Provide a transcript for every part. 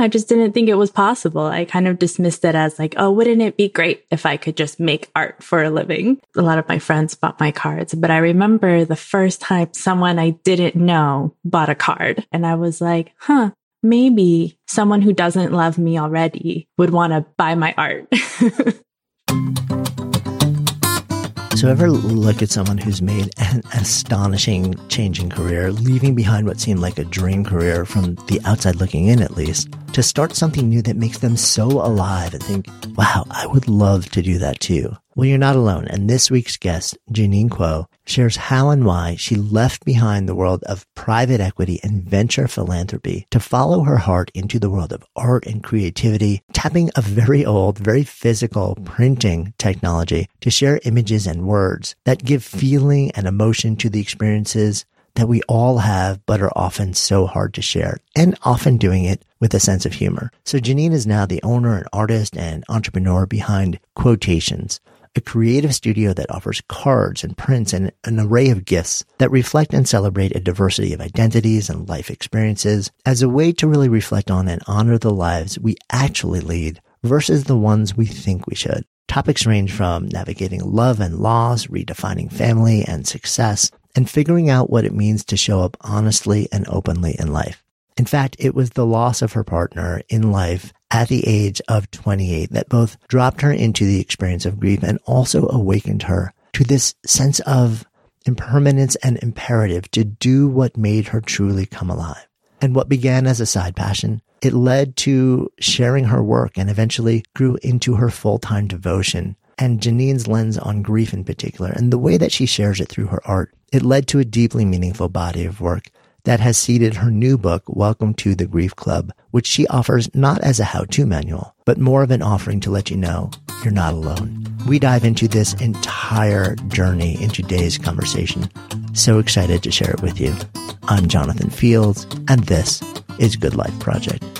I just didn't think it was possible. I kind of dismissed it as like, oh, wouldn't it be great if I could just make art for a living? A lot of my friends bought my cards, but I remember the first time someone I didn't know bought a card and I was like, huh, maybe someone who doesn't love me already would want to buy my art. So, ever look at someone who's made an astonishing changing career, leaving behind what seemed like a dream career from the outside looking in, at least, to start something new that makes them so alive and think, wow, I would love to do that too? Well, you're not alone. And this week's guest, Janine Kwoh, shares how and why she left behind the world of private equity and venture philanthropy to follow her heart into the world of art and creativity, tapping a very old, very physical printing technology to share images and words that give feeling and emotion to the experiences that we all have, but are often so hard to share and often doing it with a sense of humor. So Janine is now the owner and artist and entrepreneur behind Kwohtations, a creative studio that offers cards and prints and an array of gifts that reflect and celebrate a diversity of identities and life experiences as a way to really reflect on and honor the lives we actually lead versus the ones we think we should. Topics range from navigating love and loss, redefining family and success, and figuring out what it means to show up honestly and openly in life. In fact, it was the loss of her partner in life at the age of 28 that both dropped her into the experience of grief and also awakened her to this sense of impermanence and imperative to do what made her truly come alive. And what began as a side passion, it led to sharing her work and eventually grew into her full-time devotion and Janine's lens on grief in particular and the way that she shares it through her art. It led to a deeply meaningful body of work that has seeded her new book, Welcome to the Grief Club, which she offers not as a how-to manual, but more of an offering to let you know you're not alone. We dive into this entire journey in today's conversation. So excited to share it with you. I'm Jonathan Fields, and this is Good Life Project.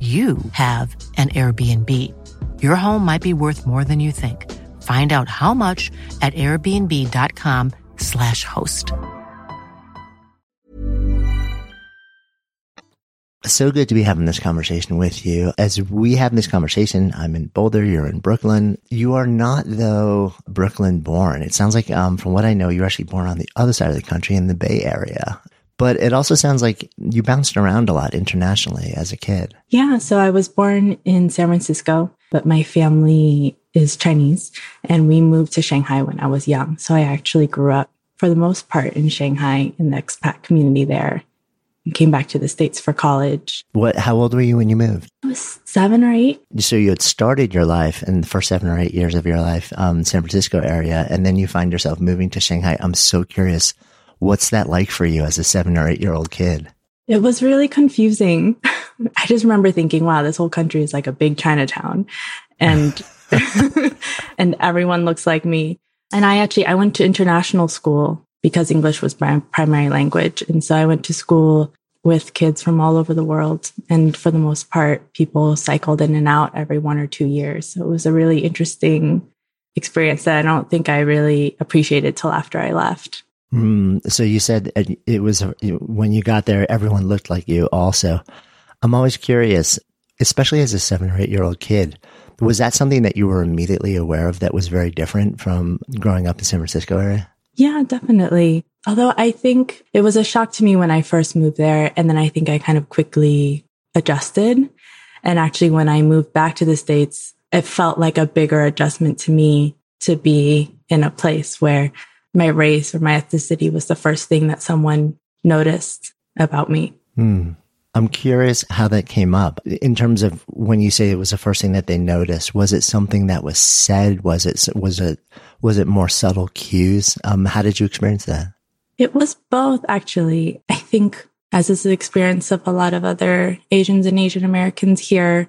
you have an Airbnb. Your home might be worth more than you think. Find out how much at airbnb.com/slash host. So good to be having this conversation with you. As we have this conversation, I'm in Boulder, you're in Brooklyn. You are not, though, Brooklyn born. It sounds like, um, from what I know, you're actually born on the other side of the country in the Bay Area. But it also sounds like you bounced around a lot internationally as a kid. Yeah. So I was born in San Francisco, but my family is Chinese and we moved to Shanghai when I was young. So I actually grew up for the most part in Shanghai in the expat community there and came back to the States for college. What, how old were you when you moved? I was seven or eight. So you had started your life in the first seven or eight years of your life, um, San Francisco area, and then you find yourself moving to Shanghai. I'm so curious What's that like for you as a seven or eight year old kid? It was really confusing. I just remember thinking, wow, this whole country is like a big Chinatown and, and everyone looks like me. And I actually, I went to international school because English was my primary language. And so I went to school with kids from all over the world. And for the most part, people cycled in and out every one or two years. So it was a really interesting experience that I don't think I really appreciated till after I left. Mm, so you said it was when you got there, everyone looked like you also. I'm always curious, especially as a seven or eight year old kid, was that something that you were immediately aware of that was very different from growing up in the San Francisco area? Yeah, definitely. Although I think it was a shock to me when I first moved there. And then I think I kind of quickly adjusted. And actually, when I moved back to the States, it felt like a bigger adjustment to me to be in a place where my race or my ethnicity was the first thing that someone noticed about me. Hmm. I'm curious how that came up in terms of when you say it was the first thing that they noticed. Was it something that was said? Was it was it was it more subtle cues? Um, how did you experience that? It was both, actually. I think, as is the experience of a lot of other Asians and Asian Americans here,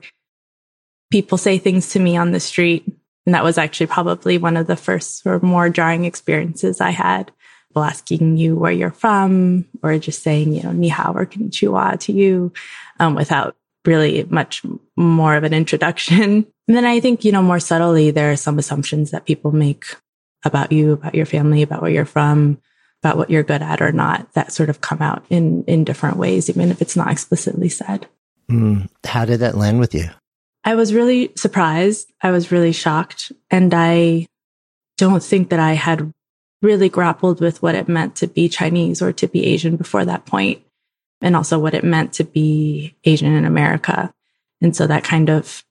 people say things to me on the street. And that was actually probably one of the first or more jarring experiences I had. People asking you where you're from, or just saying, you know, ni hao or konnichiwa to you, um, without really much more of an introduction. And then I think, you know, more subtly, there are some assumptions that people make about you, about your family, about where you're from, about what you're good at or not that sort of come out in, in different ways, even if it's not explicitly said. Mm, how did that land with you? I was really surprised. I was really shocked. And I don't think that I had really grappled with what it meant to be Chinese or to be Asian before that point, and also what it meant to be Asian in America. And so that kind of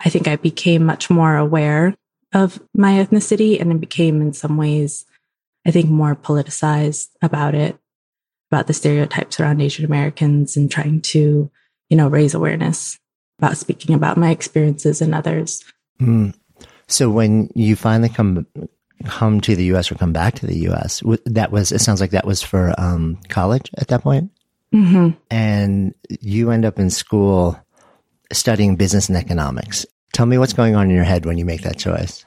I think I became much more aware of my ethnicity and it became in some ways, I think more politicized about it, about the stereotypes around Asian Americans and trying to, you know, raise awareness about speaking about my experiences and others. Mm. So when you finally come come to the U.S. or come back to the U.S., that was it sounds like that was for um, college at that point, mm-hmm. and you end up in school studying business and economics. Tell me what's going on in your head when you make that choice.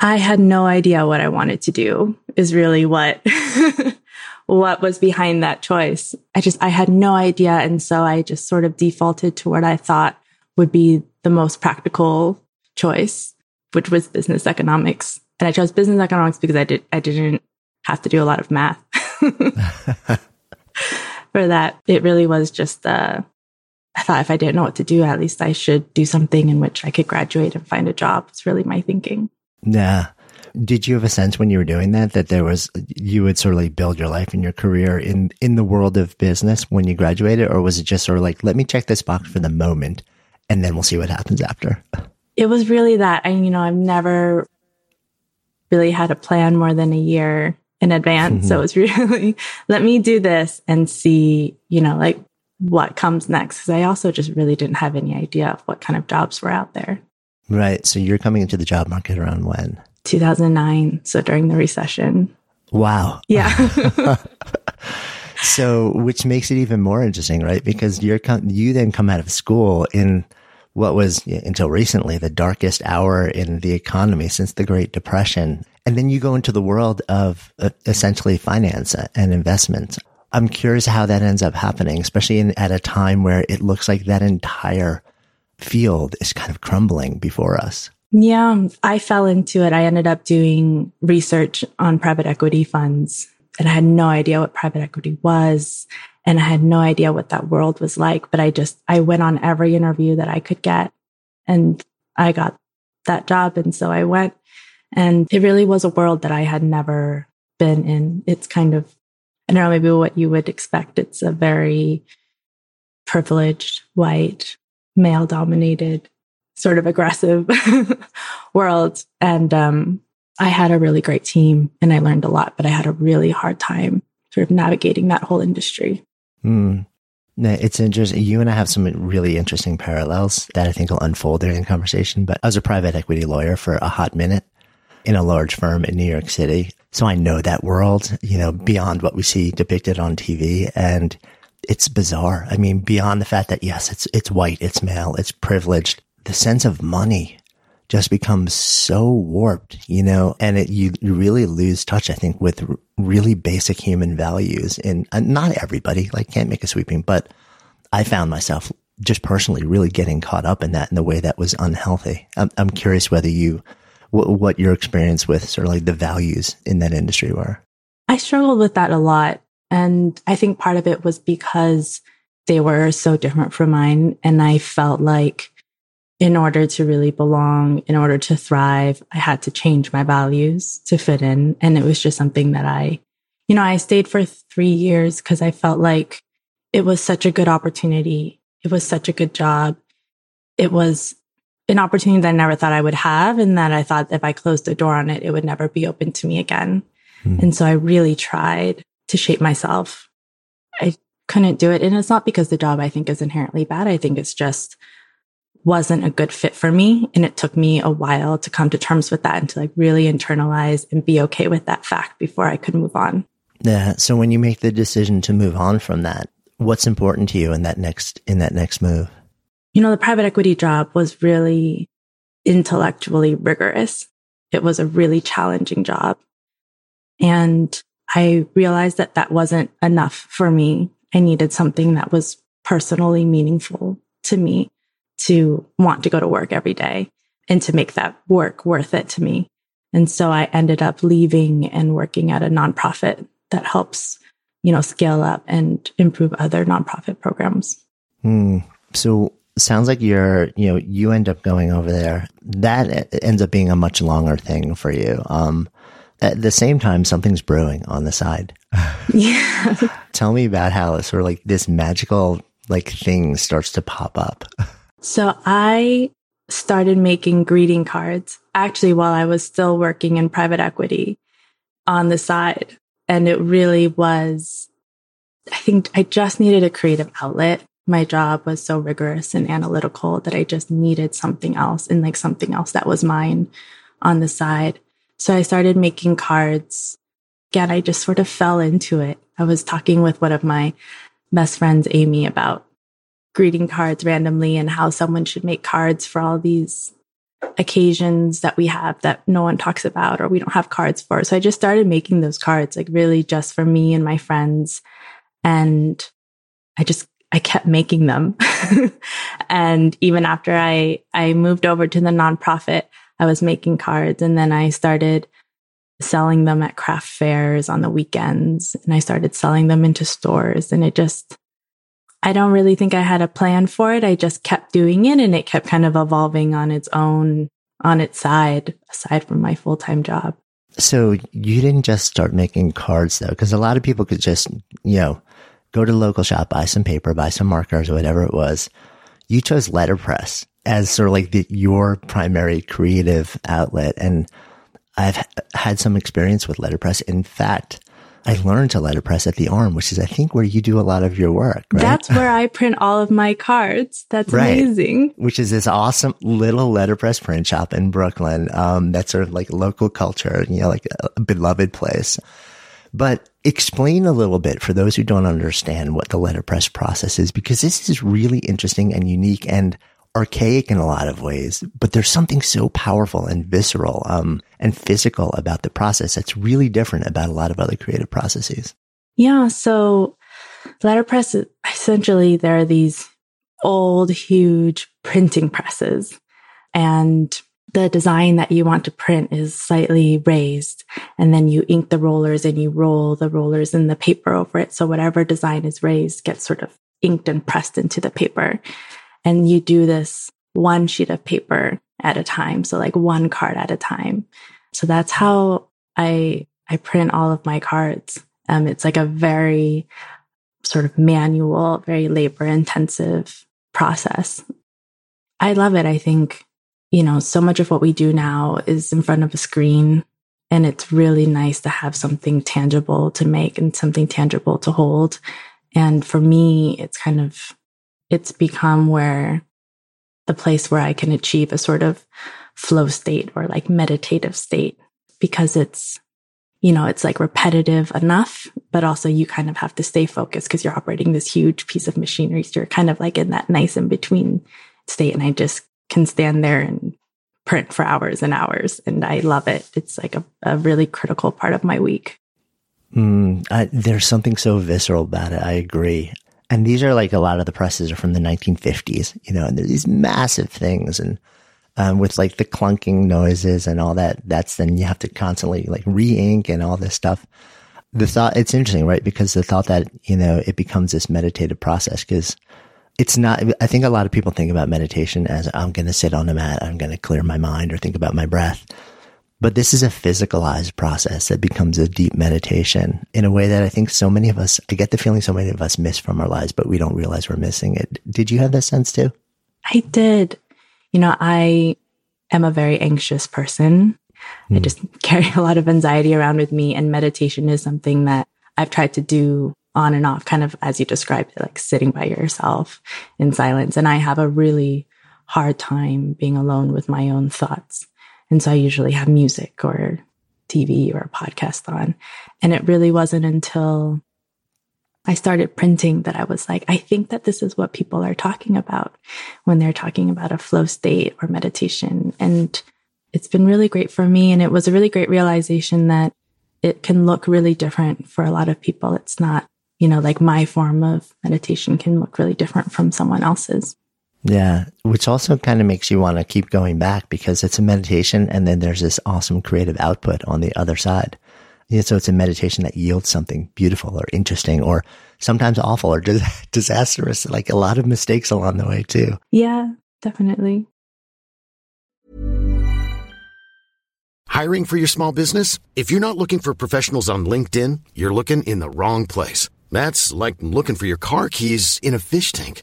I had no idea what I wanted to do is really what what was behind that choice. I just I had no idea and so I just sort of defaulted to what I thought would be the most practical choice, which was business economics. And I chose business economics because I did I didn't have to do a lot of math. For that, it really was just uh I thought if I didn't know what to do, at least I should do something in which I could graduate and find a job. It's really my thinking. Yeah. Did you have a sense when you were doing that that there was you would sort of like build your life and your career in in the world of business when you graduated, or was it just sort of like let me check this box for the moment, and then we'll see what happens after? It was really that. I you know I've never really had a plan more than a year in advance, mm-hmm. so it was really let me do this and see you know like what comes next because I also just really didn't have any idea of what kind of jobs were out there. Right. So you're coming into the job market around when? 2009. So during the recession. Wow. Yeah. so, which makes it even more interesting, right? Because you're you then come out of school in what was until recently the darkest hour in the economy since the Great Depression, and then you go into the world of uh, essentially finance and investment. I'm curious how that ends up happening, especially in, at a time where it looks like that entire field is kind of crumbling before us. Yeah, I fell into it. I ended up doing research on private equity funds and I had no idea what private equity was. And I had no idea what that world was like. But I just, I went on every interview that I could get and I got that job. And so I went and it really was a world that I had never been in. It's kind of I don't know, maybe what you would expect. It's a very privileged, white, male dominated, sort of aggressive world. And um, I had a really great team and I learned a lot, but I had a really hard time sort of navigating that whole industry. Mm. It's interesting. You and I have some really interesting parallels that I think will unfold during the conversation. But I was a private equity lawyer for a hot minute in a large firm in New York City. So I know that world, you know, beyond what we see depicted on TV. And it's bizarre. I mean, beyond the fact that yes, it's, it's white, it's male, it's privileged. The sense of money just becomes so warped, you know, and it, you, really lose touch, I think, with r- really basic human values. And uh, not everybody, like, can't make a sweeping, but I found myself just personally really getting caught up in that in a way that was unhealthy. I'm, I'm curious whether you, w- what your experience with sort of like the values in that industry were. I struggled with that a lot. And I think part of it was because they were so different from mine. And I felt like in order to really belong, in order to thrive, I had to change my values to fit in. And it was just something that I, you know, I stayed for three years because I felt like it was such a good opportunity. It was such a good job. It was an opportunity that I never thought I would have. And that I thought if I closed the door on it, it would never be open to me again. Hmm. And so I really tried to shape myself. I couldn't do it. And it's not because the job I think is inherently bad. I think it's just wasn't a good fit for me. And it took me a while to come to terms with that and to like really internalize and be okay with that fact before I could move on. Yeah. So when you make the decision to move on from that, what's important to you in that next, in that next move? You know, the private equity job was really intellectually rigorous. It was a really challenging job. And I realized that that wasn't enough for me. I needed something that was personally meaningful to me to want to go to work every day and to make that work worth it to me. And so I ended up leaving and working at a nonprofit that helps, you know, scale up and improve other nonprofit programs. Hmm. So sounds like you're, you know, you end up going over there. That ends up being a much longer thing for you. Um, at the same time, something's brewing on the side. Yeah. Tell me about how sort of like this magical like thing starts to pop up. So I started making greeting cards actually while I was still working in private equity on the side. And it really was, I think I just needed a creative outlet. My job was so rigorous and analytical that I just needed something else and like something else that was mine on the side. So I started making cards. Again, I just sort of fell into it. I was talking with one of my best friends, Amy, about greeting cards randomly and how someone should make cards for all these occasions that we have that no one talks about or we don't have cards for. So I just started making those cards, like really just for me and my friends. And I just, I kept making them. and even after I, I moved over to the nonprofit, I was making cards and then I started selling them at craft fairs on the weekends and I started selling them into stores and it just, I don't really think I had a plan for it. I just kept doing it and it kept kind of evolving on its own, on its side, aside from my full time job. So you didn't just start making cards though, because a lot of people could just, you know, go to local shop, buy some paper, buy some markers, or whatever it was. You chose letterpress as sort of like the, your primary creative outlet. And I've had some experience with letterpress. In fact, I learned to letterpress at the arm, which is, I think, where you do a lot of your work. Right? That's where I print all of my cards. That's right. amazing. Which is this awesome little letterpress print shop in Brooklyn. Um, that's sort of like local culture, you know, like a beloved place. But explain a little bit for those who don't understand what the letterpress process is, because this is really interesting and unique. And archaic in a lot of ways, but there's something so powerful and visceral um, and physical about the process that's really different about a lot of other creative processes. Yeah. So letterpress, essentially, there are these old, huge printing presses and the design that you want to print is slightly raised and then you ink the rollers and you roll the rollers in the paper over it. So whatever design is raised gets sort of inked and pressed into the paper. And you do this one sheet of paper at a time. So like one card at a time. So that's how I, I print all of my cards. Um, it's like a very sort of manual, very labor intensive process. I love it. I think, you know, so much of what we do now is in front of a screen and it's really nice to have something tangible to make and something tangible to hold. And for me, it's kind of it's become where the place where I can achieve a sort of flow state or like meditative state because it's, you know, it's like repetitive enough, but also you kind of have to stay focused because you're operating this huge piece of machinery. So you're kind of like in that nice in between state. And I just can stand there and print for hours and hours and I love it. It's like a, a really critical part of my week. Mm, I, there's something so visceral about it. I agree. And these are like a lot of the presses are from the 1950s, you know, and they're these massive things and um, with like the clunking noises and all that. That's then you have to constantly like re-ink and all this stuff. The thought, it's interesting, right? Because the thought that, you know, it becomes this meditative process because it's not, I think a lot of people think about meditation as I'm going to sit on a mat, I'm going to clear my mind or think about my breath. But this is a physicalized process that becomes a deep meditation in a way that I think so many of us, I get the feeling so many of us miss from our lives, but we don't realize we're missing it. Did you have that sense too? I did. You know, I am a very anxious person. Mm. I hmm. just carry a lot of anxiety around with me and meditation is something that I've tried to do on and off, kind of as you described it, like sitting by yourself in silence. And I have a really hard time being alone with my own thoughts. And so I usually have music or TV or a podcast on. And it really wasn't until I started printing that I was like, I think that this is what people are talking about when they're talking about a flow state or meditation. And it's been really great for me. And it was a really great realization that it can look really different for a lot of people. It's not, you know, like my form of meditation can look really different from someone else's. Yeah, which also kind of makes you want to keep going back because it's a meditation and then there's this awesome creative output on the other side. Yeah, so it's a meditation that yields something beautiful or interesting or sometimes awful or disastrous, like a lot of mistakes along the way too. Yeah, definitely. Hiring for your small business? If you're not looking for professionals on LinkedIn, you're looking in the wrong place. That's like looking for your car keys in a fish tank.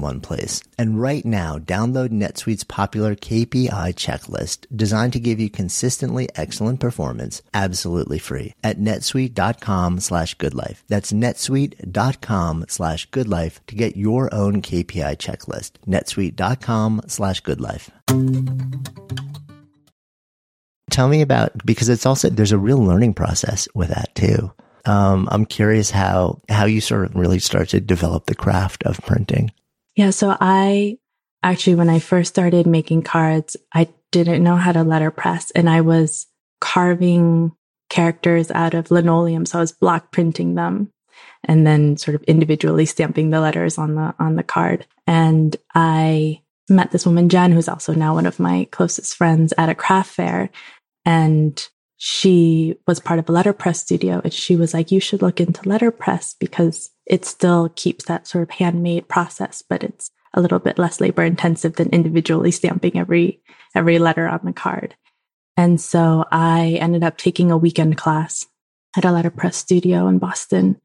one place. And right now, download NetSuite's popular KPI checklist designed to give you consistently excellent performance absolutely free at netsuite.com slash goodlife. That's netsuite.com slash goodlife to get your own KPI checklist. netsuite.com slash goodlife. Tell me about, because it's also, there's a real learning process with that too. Um, I'm curious how, how you sort of really start to develop the craft of printing. Yeah. So I actually, when I first started making cards, I didn't know how to letterpress and I was carving characters out of linoleum. So I was block printing them and then sort of individually stamping the letters on the, on the card. And I met this woman, Jen, who's also now one of my closest friends at a craft fair. And she was part of a letterpress studio and she was like, you should look into letterpress because it still keeps that sort of handmade process, but it's a little bit less labor intensive than individually stamping every, every letter on the card. And so I ended up taking a weekend class at a letterpress studio in Boston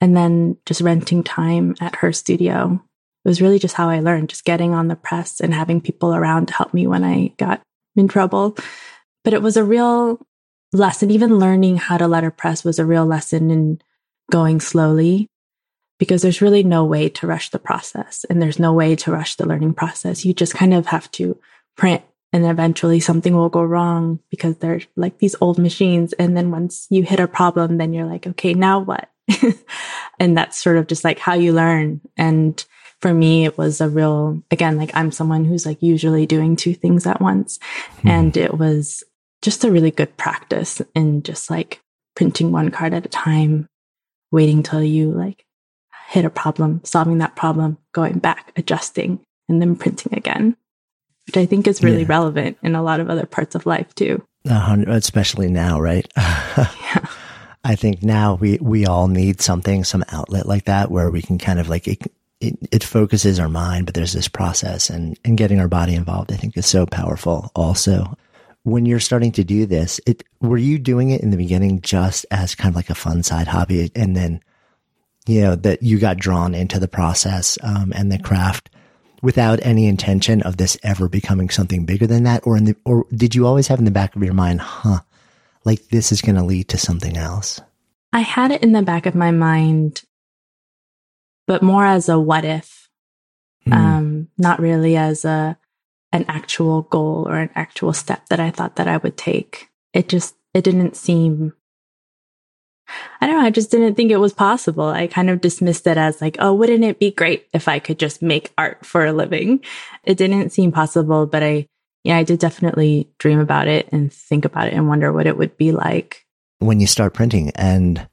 and then just renting time at her studio. It was really just how I learned, just getting on the press and having people around to help me when I got in trouble. But it was a real lesson. Even learning how to letterpress was a real lesson in going slowly because there's really no way to rush the process and there's no way to rush the learning process. You just kind of have to print and eventually something will go wrong because they're like these old machines. And then once you hit a problem, then you're like, okay, now what? and that's sort of just like how you learn. And for me, it was a real, again, like I'm someone who's like usually doing two things at once. Hmm. And it was just a really good practice in just like printing one card at a time, waiting till you like hit a problem, solving that problem, going back, adjusting, and then printing again, which I think is really yeah. relevant in a lot of other parts of life too. especially now, right? yeah. I think now we, we all need something, some outlet like that where we can kind of like, it, it, it, focuses our mind, but there's this process and, and getting our body involved, I think is so powerful also. When you're starting to do this, it, were you doing it in the beginning just as kind of like a fun side hobby and then you know, that you got drawn into the process um, and the craft without any intention of this ever becoming something bigger than that, or in the, or did you always have in the back of your mind, huh, like this is going to lead to something else? I had it in the back of my mind, but more as a what if, mm. um, not really as a an actual goal or an actual step that I thought that I would take. It just it didn't seem I don't know. I just didn't think it was possible. I kind of dismissed it as like, oh, wouldn't it be great if I could just make art for a living? It didn't seem possible, but I, yeah, I did definitely dream about it and think about it and wonder what it would be like. When you start printing and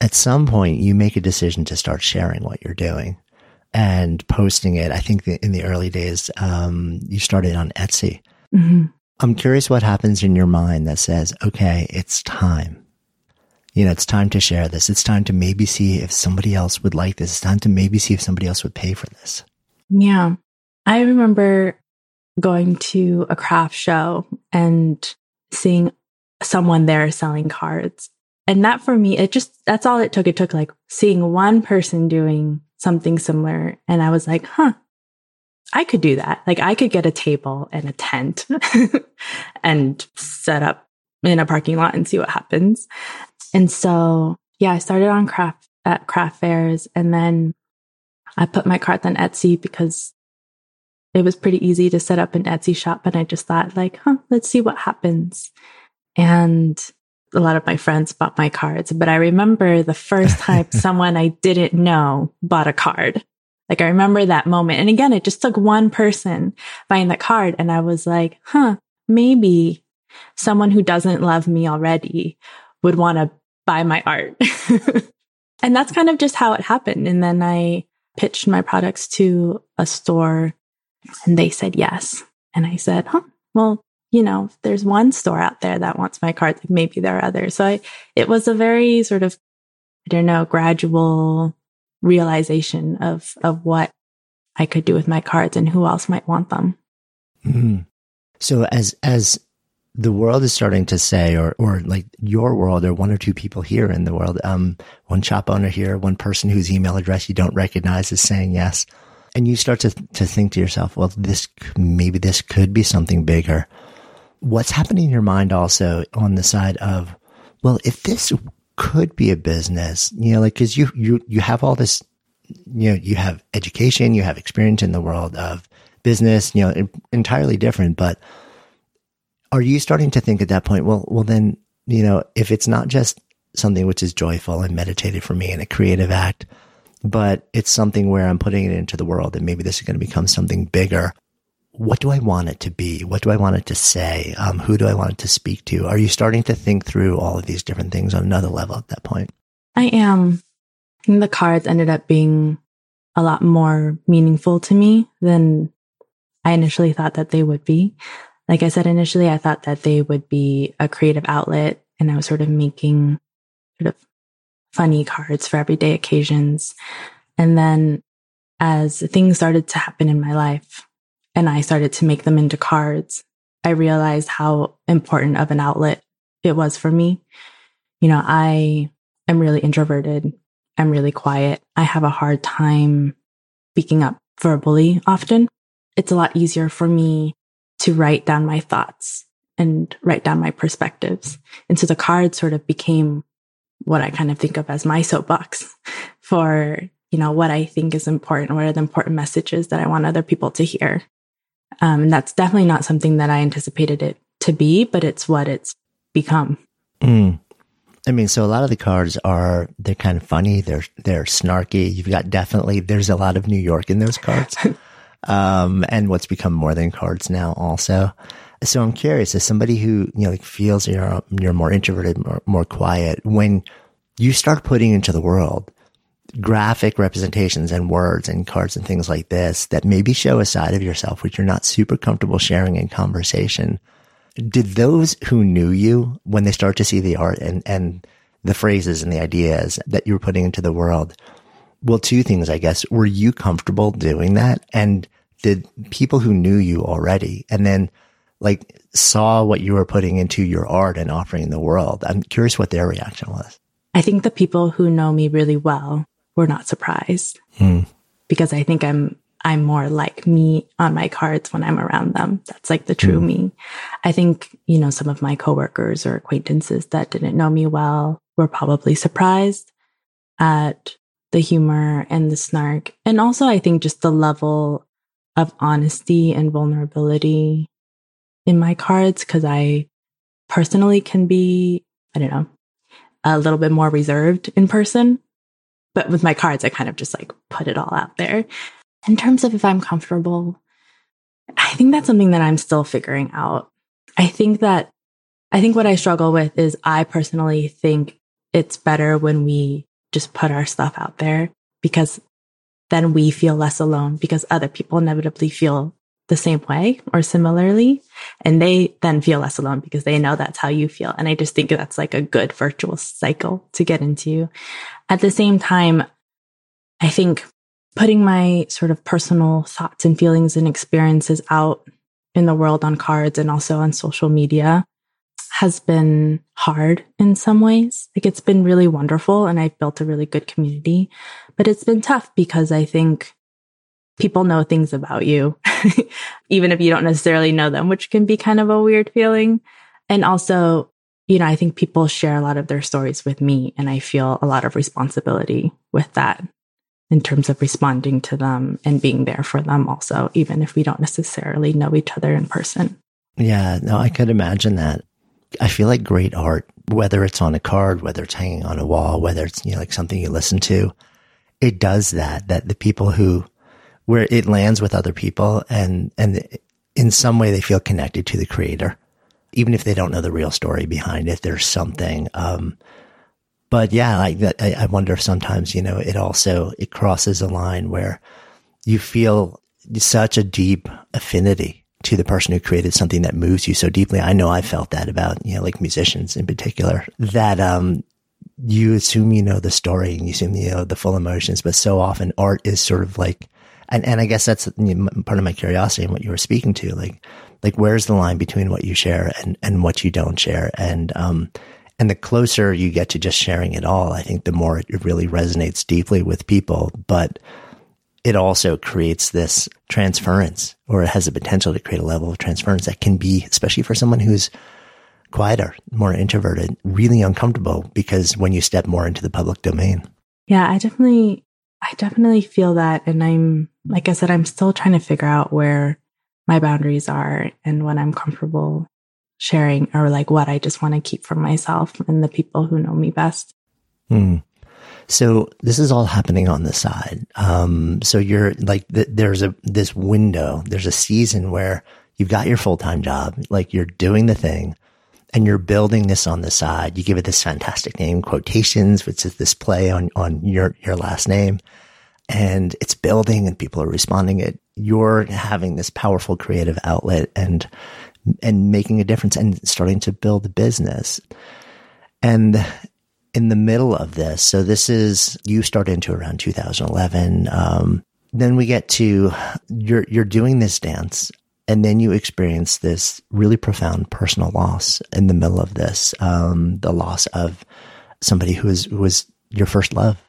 at some point you make a decision to start sharing what you're doing and posting it. I think in the early days, um, you started on Etsy. Mm-hmm. I'm curious what happens in your mind that says, okay, it's time you know, it's time to share this. It's time to maybe see if somebody else would like this. It's time to maybe see if somebody else would pay for this. Yeah. I remember going to a craft show and seeing someone there selling cards. And that for me, it just, that's all it took. It took like seeing one person doing something similar. And I was like, huh, I could do that. Like I could get a table and a tent and set up in a parking lot and see what happens. And so, yeah, I started on craft at craft fairs and then I put my cards on Etsy because it was pretty easy to set up an Etsy shop. And I just thought like, huh, let's see what happens. And a lot of my friends bought my cards, but I remember the first time someone I didn't know bought a card. Like I remember that moment. And again, it just took one person buying the card. And I was like, huh, maybe someone who doesn't love me already would want to buy my art. and that's kind of just how it happened. And then I pitched my products to a store and they said yes. And I said, huh, well, you know, there's one store out there that wants my cards, maybe there are others. So I, it was a very sort of, I don't know, gradual realization of, of what I could do with my cards and who else might want them. Mm-hmm. So as, as the world is starting to say, or, or like your world or one or two people here in the world, um, one shop owner here, one person whose email address you don't recognize is saying yes. And you start to, to think to yourself, well, this, maybe this could be something bigger. What's happening in your mind also on the side of, well, if this could be a business, you know, like, cause you, you, you have all this, you know, you have education, you have experience in the world of business, you know, entirely different, but are you starting to think at that point, well, well, then, you know, if it's not just something which is joyful and meditative for me and a creative act, but it's something where I'm putting it into the world and maybe this is going to become something bigger. What do I want it to be? What do I want it to say? Um, who do I want it to speak to? Are you starting to think through all of these different things on another level at that point? I am. Think the cards ended up being a lot more meaningful to me than I initially thought that they would be. Like I said initially, I thought that they would be a creative outlet and I was sort of making sort of funny cards for everyday occasions. And then as things started to happen in my life and I started to make them into cards, I realized how important of an outlet it was for me. You know, I am really introverted. I'm really quiet. I have a hard time speaking up verbally often. It's a lot easier for me to write down my thoughts and write down my perspectives. And so the card sort of became what I kind of think of as my soapbox for, you know, what I think is important, what are the important messages that I want other people to hear. Um, and that's definitely not something that I anticipated it to be, but it's what it's become. Mm. I mean, so a lot of the cards are they're kind of funny. They're they're snarky. You've got definitely there's a lot of New York in those cards. um, and what's become more than cards now also. So I'm curious, as somebody who, you know, like feels you're, you're more introverted, more, more quiet, when you start putting into the world graphic representations and words and cards and things like this that maybe show a side of yourself which you're not super comfortable sharing in conversation. Did those who knew you when they start to see the art and, and the phrases and the ideas that you were putting into the world, well, two things, I guess. Were you comfortable doing that? And did people who knew you already and then like saw what you were putting into your art and offering the world? I'm curious what their reaction was. I think the people who know me really well were not surprised hmm. because I think I'm I'm more like me on my cards when I'm around them. That's like the true hmm. me. I think, you know, some of my coworkers or acquaintances that didn't know me well were probably surprised at the humor and the snark. And also, I think just the level of honesty and vulnerability in my cards, because I personally can be, I don't know, a little bit more reserved in person. But with my cards, I kind of just like put it all out there. In terms of if I'm comfortable, I think that's something that I'm still figuring out. I think that, I think what I struggle with is I personally think it's better when we just put our stuff out there because then we feel less alone because other people inevitably feel the same way or similarly. And they then feel less alone because they know that's how you feel. And I just think that's like a good virtual cycle to get into. At the same time, I think putting my sort of personal thoughts and feelings and experiences out in the world on cards and also on social media has been hard in some ways. Like it's been really wonderful and I've built a really good community, but it's been tough because I think people know things about you, even if you don't necessarily know them, which can be kind of a weird feeling. And also, you know, I think people share a lot of their stories with me and I feel a lot of responsibility with that in terms of responding to them and being there for them also, even if we don't necessarily know each other in person. Yeah, no, I could imagine that. I feel like great art, whether it's on a card, whether it's hanging on a wall, whether it's, you know, like something you listen to, it does that, that the people who, where it lands with other people and, and in some way they feel connected to the creator. Even if they don't know the real story behind it, there's something, um, but yeah, I, I wonder if sometimes, you know, it also, it crosses a line where you feel such a deep affinity to the person who created something that moves you so deeply. I know I felt that about, you know, like musicians in particular, that, um, you assume you know the story and you assume you know the full emotions, but so often art is sort of like, and, and I guess that's part of my curiosity and what you were speaking to, like, like where's the line between what you share and, and what you don't share? And, um, and the closer you get to just sharing it all, I think the more it really resonates deeply with people. But it also creates this transference or it has the potential to create a level of transference that can be, especially for someone who's quieter, more introverted, really uncomfortable because when you step more into the public domain. Yeah, I definitely, I definitely feel that. And I'm, like I said, I'm still trying to figure out where my boundaries are and when I'm comfortable sharing or like what I just want to keep for myself and the people who know me best. Hmm. So this is all happening on the side. Um, so you're like, th- there's a, this window, there's a season where you've got your full time job, like you're doing the thing and you're building this on the side. You give it this fantastic name, Kwohtations, which is this play on, on your, your last name. And it's building and people are responding it. You're having this powerful creative outlet and, and making a difference and starting to build a business. And in the middle of this. So this is, you start into around 2011. Um, then we get to, you're, you're doing this dance and then you experience this really profound personal loss in the middle of this. Um, the loss of somebody who who was your first love.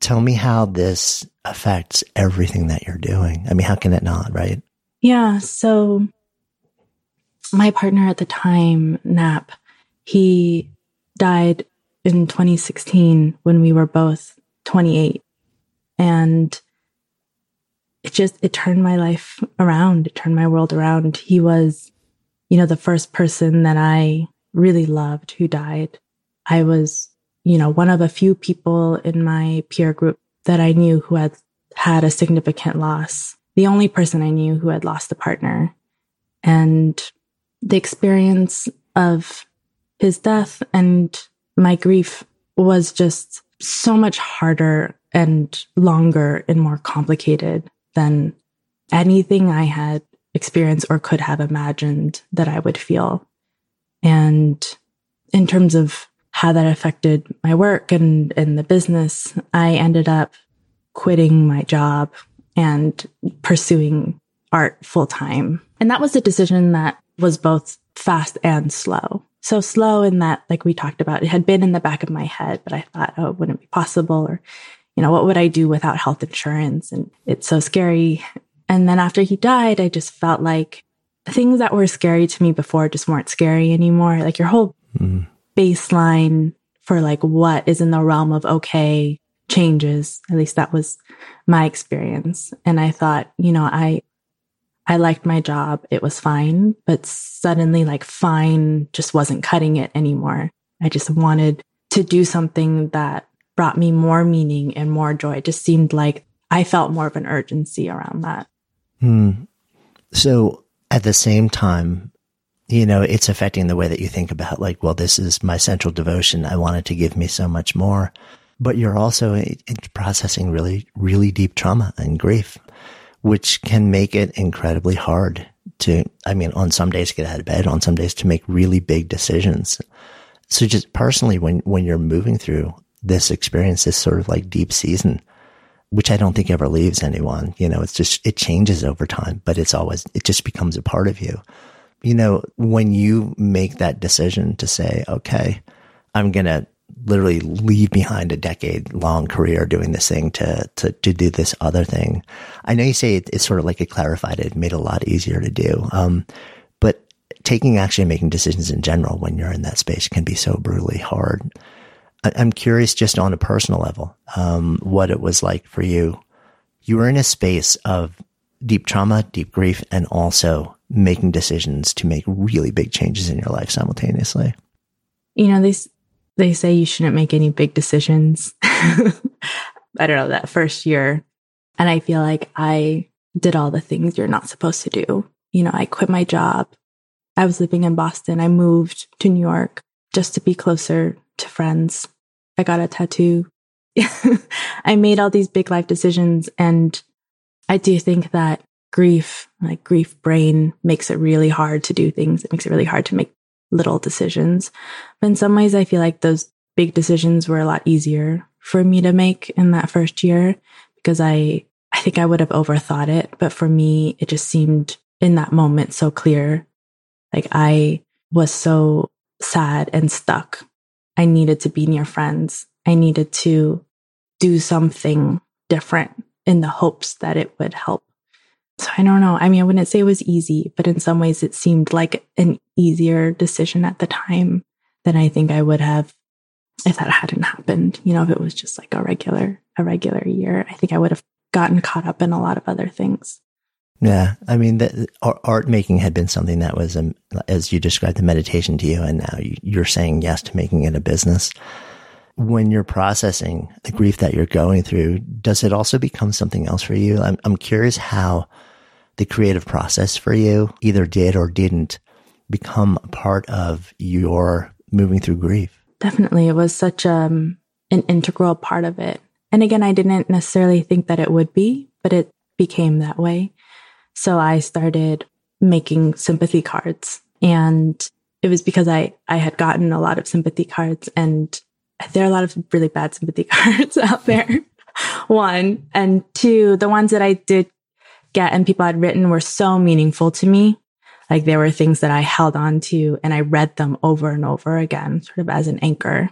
Tell me how this affects everything that you're doing. I mean, how can it not, right? Yeah. So my partner at the time, Nap, he died in 2016 when we were both 28 and it just it turned my life around. It turned my world around. He was you know the first person that i really loved who died. I was you know one of a few people in my peer group that i knew who had had a significant loss. The only person i knew who had lost a partner. And the experience of his death and my grief was just so much harder and longer and more complicated than anything I had experienced or could have imagined that I would feel. And in terms of how that affected my work and, and the business, I ended up quitting my job and pursuing art full time. And that was a decision that was both fast and slow so slow in that, like we talked about, it had been in the back of my head, but I thought, oh, it wouldn't be possible. Or, you know, what would I do without health insurance? And it's so scary. And then after he died, I just felt like things that were scary to me before just weren't scary anymore. Like your whole mm. baseline for like what is in the realm of okay changes. At least that was my experience. And I thought, you know, I, I liked my job. It was fine, but suddenly like fine just wasn't cutting it anymore. I just wanted to do something that brought me more meaning and more joy. It just seemed like I felt more of an urgency around that. Hmm. So at the same time, you know, it's affecting the way that you think about like, well, this is my central devotion. I want it to give me so much more. But you're also processing really, really deep trauma and grief which can make it incredibly hard to, I mean, on some days to get out of bed, on some days to make really big decisions. So just personally, when, when you're moving through this experience, this sort of like deep season, which I don't think ever leaves anyone, you know, it's just, it changes over time, but it's always, it just becomes a part of you. You know, when you make that decision to say, okay, I'm going to literally leave behind a decade long career doing this thing to, to, to do this other thing. I know you say it, it's sort of like it clarified it, made it a lot easier to do. Um, but taking action and making decisions in general when you're in that space can be so brutally hard. I, am curious just on a personal level, um, what it was like for you. You were in a space of deep trauma, deep grief, and also making decisions to make really big changes in your life simultaneously. You know, these they say you shouldn't make any big decisions. I don't know, that first year. And I feel like I did all the things you're not supposed to do. You know, I quit my job. I was living in Boston. I moved to New York just to be closer to friends. I got a tattoo. I made all these big life decisions. And I do think that grief, like grief brain, makes it really hard to do things. It makes it really hard to make little decisions. But in some ways, I feel like those big decisions were a lot easier for me to make in that first year because I, I think I would have overthought it. But for me, it just seemed in that moment so clear. Like I was so sad and stuck. I needed to be near friends. I needed to do something different in the hopes that it would help. So I don't know. I mean, I wouldn't say it was easy, but in some ways it seemed like an easier decision at the time than I think I would have if that hadn't happened. You know, if it was just like a regular, a regular year, I think I would have gotten caught up in a lot of other things. Yeah, I mean, the, art making had been something that was, um, as you described, the meditation to you, and now you're saying yes to making it a business. When you're processing the grief that you're going through, does it also become something else for you? I'm, I'm curious how the creative process for you either did or didn't become a part of your moving through grief. Definitely, it was such um, an integral part of it. And again, I didn't necessarily think that it would be, but it became that way. So I started making sympathy cards and it was because I, I had gotten a lot of sympathy cards and there are a lot of really bad sympathy cards out there. One and two, the ones that I did get and people had written were so meaningful to me. Like there were things that I held on to and I read them over and over again, sort of as an anchor.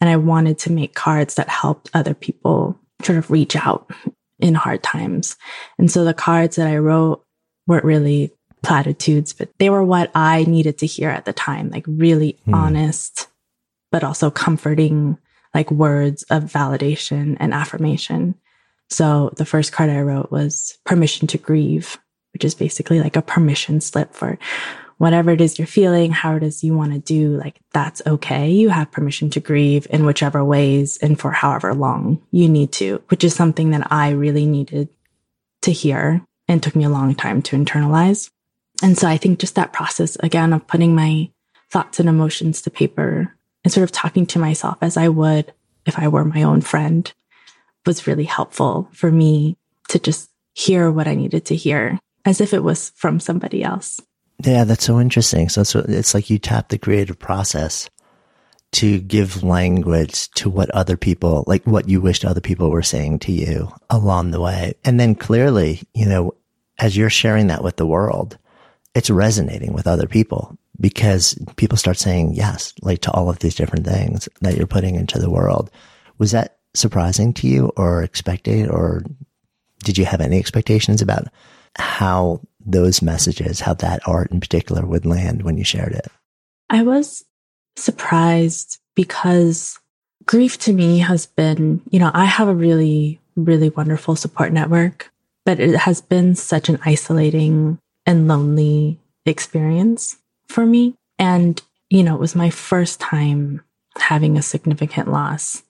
And I wanted to make cards that helped other people sort of reach out in hard times. And so the cards that I wrote weren't really platitudes, but they were what I needed to hear at the time, like really mm. honest, but also comforting, like words of validation and affirmation. So the first card I wrote was permission to grieve, which is basically like a permission slip for whatever it is you're feeling, how it is you want to do, like that's okay. You have permission to grieve in whichever ways and for however long you need to, which is something that I really needed to hear and took me a long time to internalize. And so I think just that process again of putting my thoughts and emotions to paper and sort of talking to myself as I would if I were my own friend was really helpful for me to just hear what I needed to hear as if it was from somebody else. Yeah, that's so interesting. So it's, it's like you tap the creative process to give language to what other people, like what you wished other people were saying to you along the way. And then clearly, you know, as you're sharing that with the world, it's resonating with other people because people start saying yes, like to all of these different things that you're putting into the world. Was that surprising to you or expected or did you have any expectations about how those messages, how that art in particular would land when you shared it? I was surprised because grief to me has been, you know, I have a really, really wonderful support network, but it has been such an isolating and lonely experience for me. And, you know, it was my first time having a significant loss.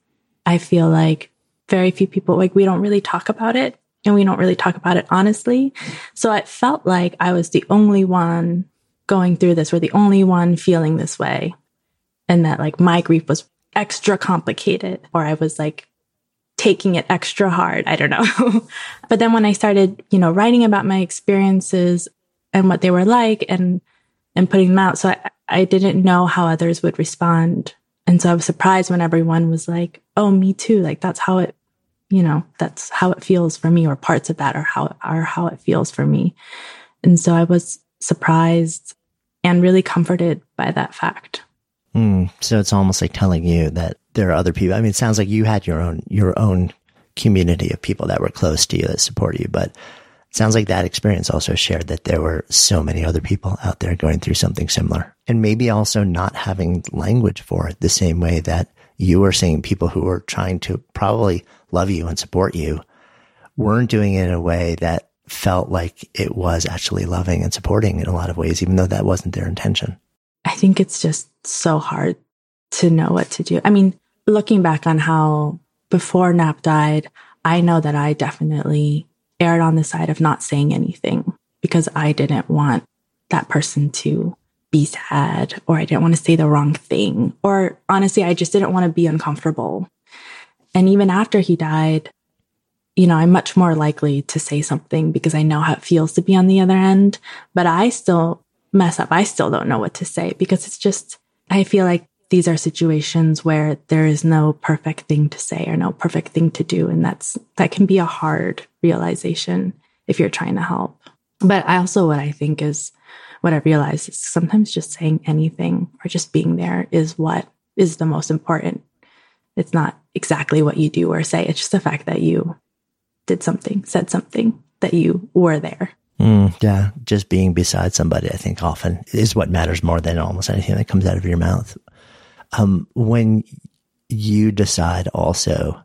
I feel like very few people, like, we don't really talk about it and we don't really talk about it honestly. So it felt like I was the only one going through this or the only one feeling this way. And that like my grief was extra complicated or I was like taking it extra hard. I don't know. but then when I started, you know, writing about my experiences and what they were like and, and putting them out. So I, I didn't know how others would respond. And so I was surprised when everyone was like, Oh, me too. Like that's how it you know, that's how it feels for me, or parts of that are how are how it feels for me. And so I was surprised and really comforted by that fact. Mm, so it's almost like telling you that there are other people. I mean, it sounds like you had your own your own community of people that were close to you that support you, but sounds like that experience also shared that there were so many other people out there going through something similar, and maybe also not having language for it the same way that you were seeing people who were trying to probably love you and support you weren't doing it in a way that felt like it was actually loving and supporting in a lot of ways, even though that wasn't their intention. I think it's just so hard to know what to do. I mean, looking back on how before Nap died, I know that I definitely erred on the side of not saying anything because I didn't want that person to be sad or I didn't want to say the wrong thing. Or honestly, I just didn't want to be uncomfortable. And even after he died, you know, I'm much more likely to say something because I know how it feels to be on the other end, but I still mess up. I still don't know what to say because it's just, I feel like these are situations where there is no perfect thing to say or no perfect thing to do. And that's, that can be a hard realization if you're trying to help. But I also, what I think is what I realize is sometimes just saying anything or just being there is what is the most important. It's not exactly what you do or say. It's just the fact that you did something, said something, that you were there. Mm, yeah. Just being beside somebody, I think often is what matters more than almost anything that comes out of your mouth. Um, when you decide also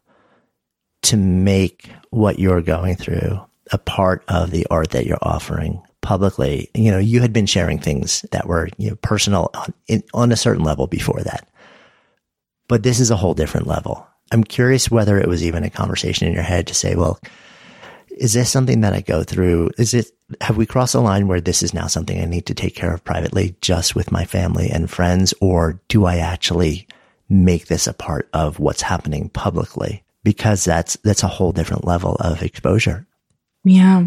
to make what you're going through a part of the art that you're offering publicly, you know, you had been sharing things that were, you know, personal on, in, on a certain level before that. But this is a whole different level. I'm curious whether it was even a conversation in your head to say, well, is this something that I go through? Is it, have we crossed a line where this is now something I need to take care of privately just with my family and friends? Or do I actually make this a part of what's happening publicly? Because that's, that's a whole different level of exposure. Yeah.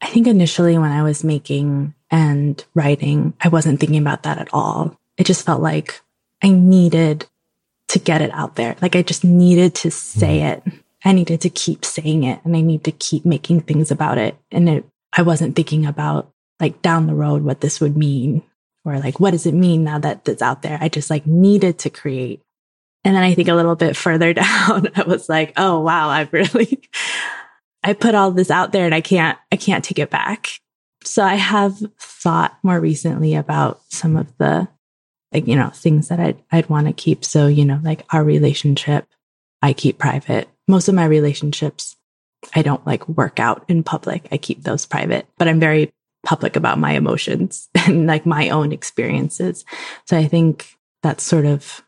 I think initially when I was making and writing, I wasn't thinking about that at all. It just felt like I needed to get it out there. Like I just needed to say mm-hmm. it. I needed to keep saying it and I need to keep making things about it. And it, I wasn't thinking about like down the road what this would mean or like what does it mean now that it's out there. I just like needed to create. And then I think a little bit further down, I was like, oh wow, I've really I put all this out there and I can't, I can't take it back. So I have thought more recently about some of the, like, you know, things that I'd, I'd want to keep. So, you know, like our relationship, I keep private. Most of my relationships, I don't like work out in public. I keep those private, but I'm very public about my emotions and like my own experiences. So I think that's sort of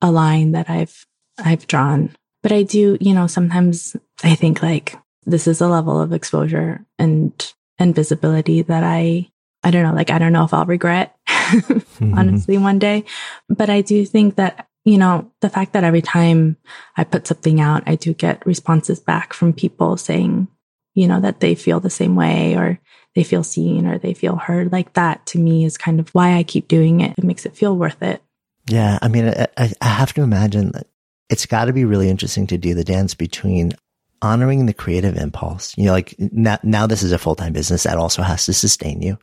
a line that I've, I've drawn. But I do, you know, sometimes I think like this is a level of exposure and and visibility that I I don't know, like I don't know if I'll regret mm-hmm. honestly one day, but I do think that you know, the fact that every time I put something out, I do get responses back from people saying, you know, that they feel the same way or they feel seen or they feel heard. Like that to me is kind of why I keep doing it. It makes it feel worth it. Yeah. I mean, I, I have to imagine that it's got to be really interesting to do the dance between honoring the creative impulse. You know, like now, now this is a full time business that also has to sustain you.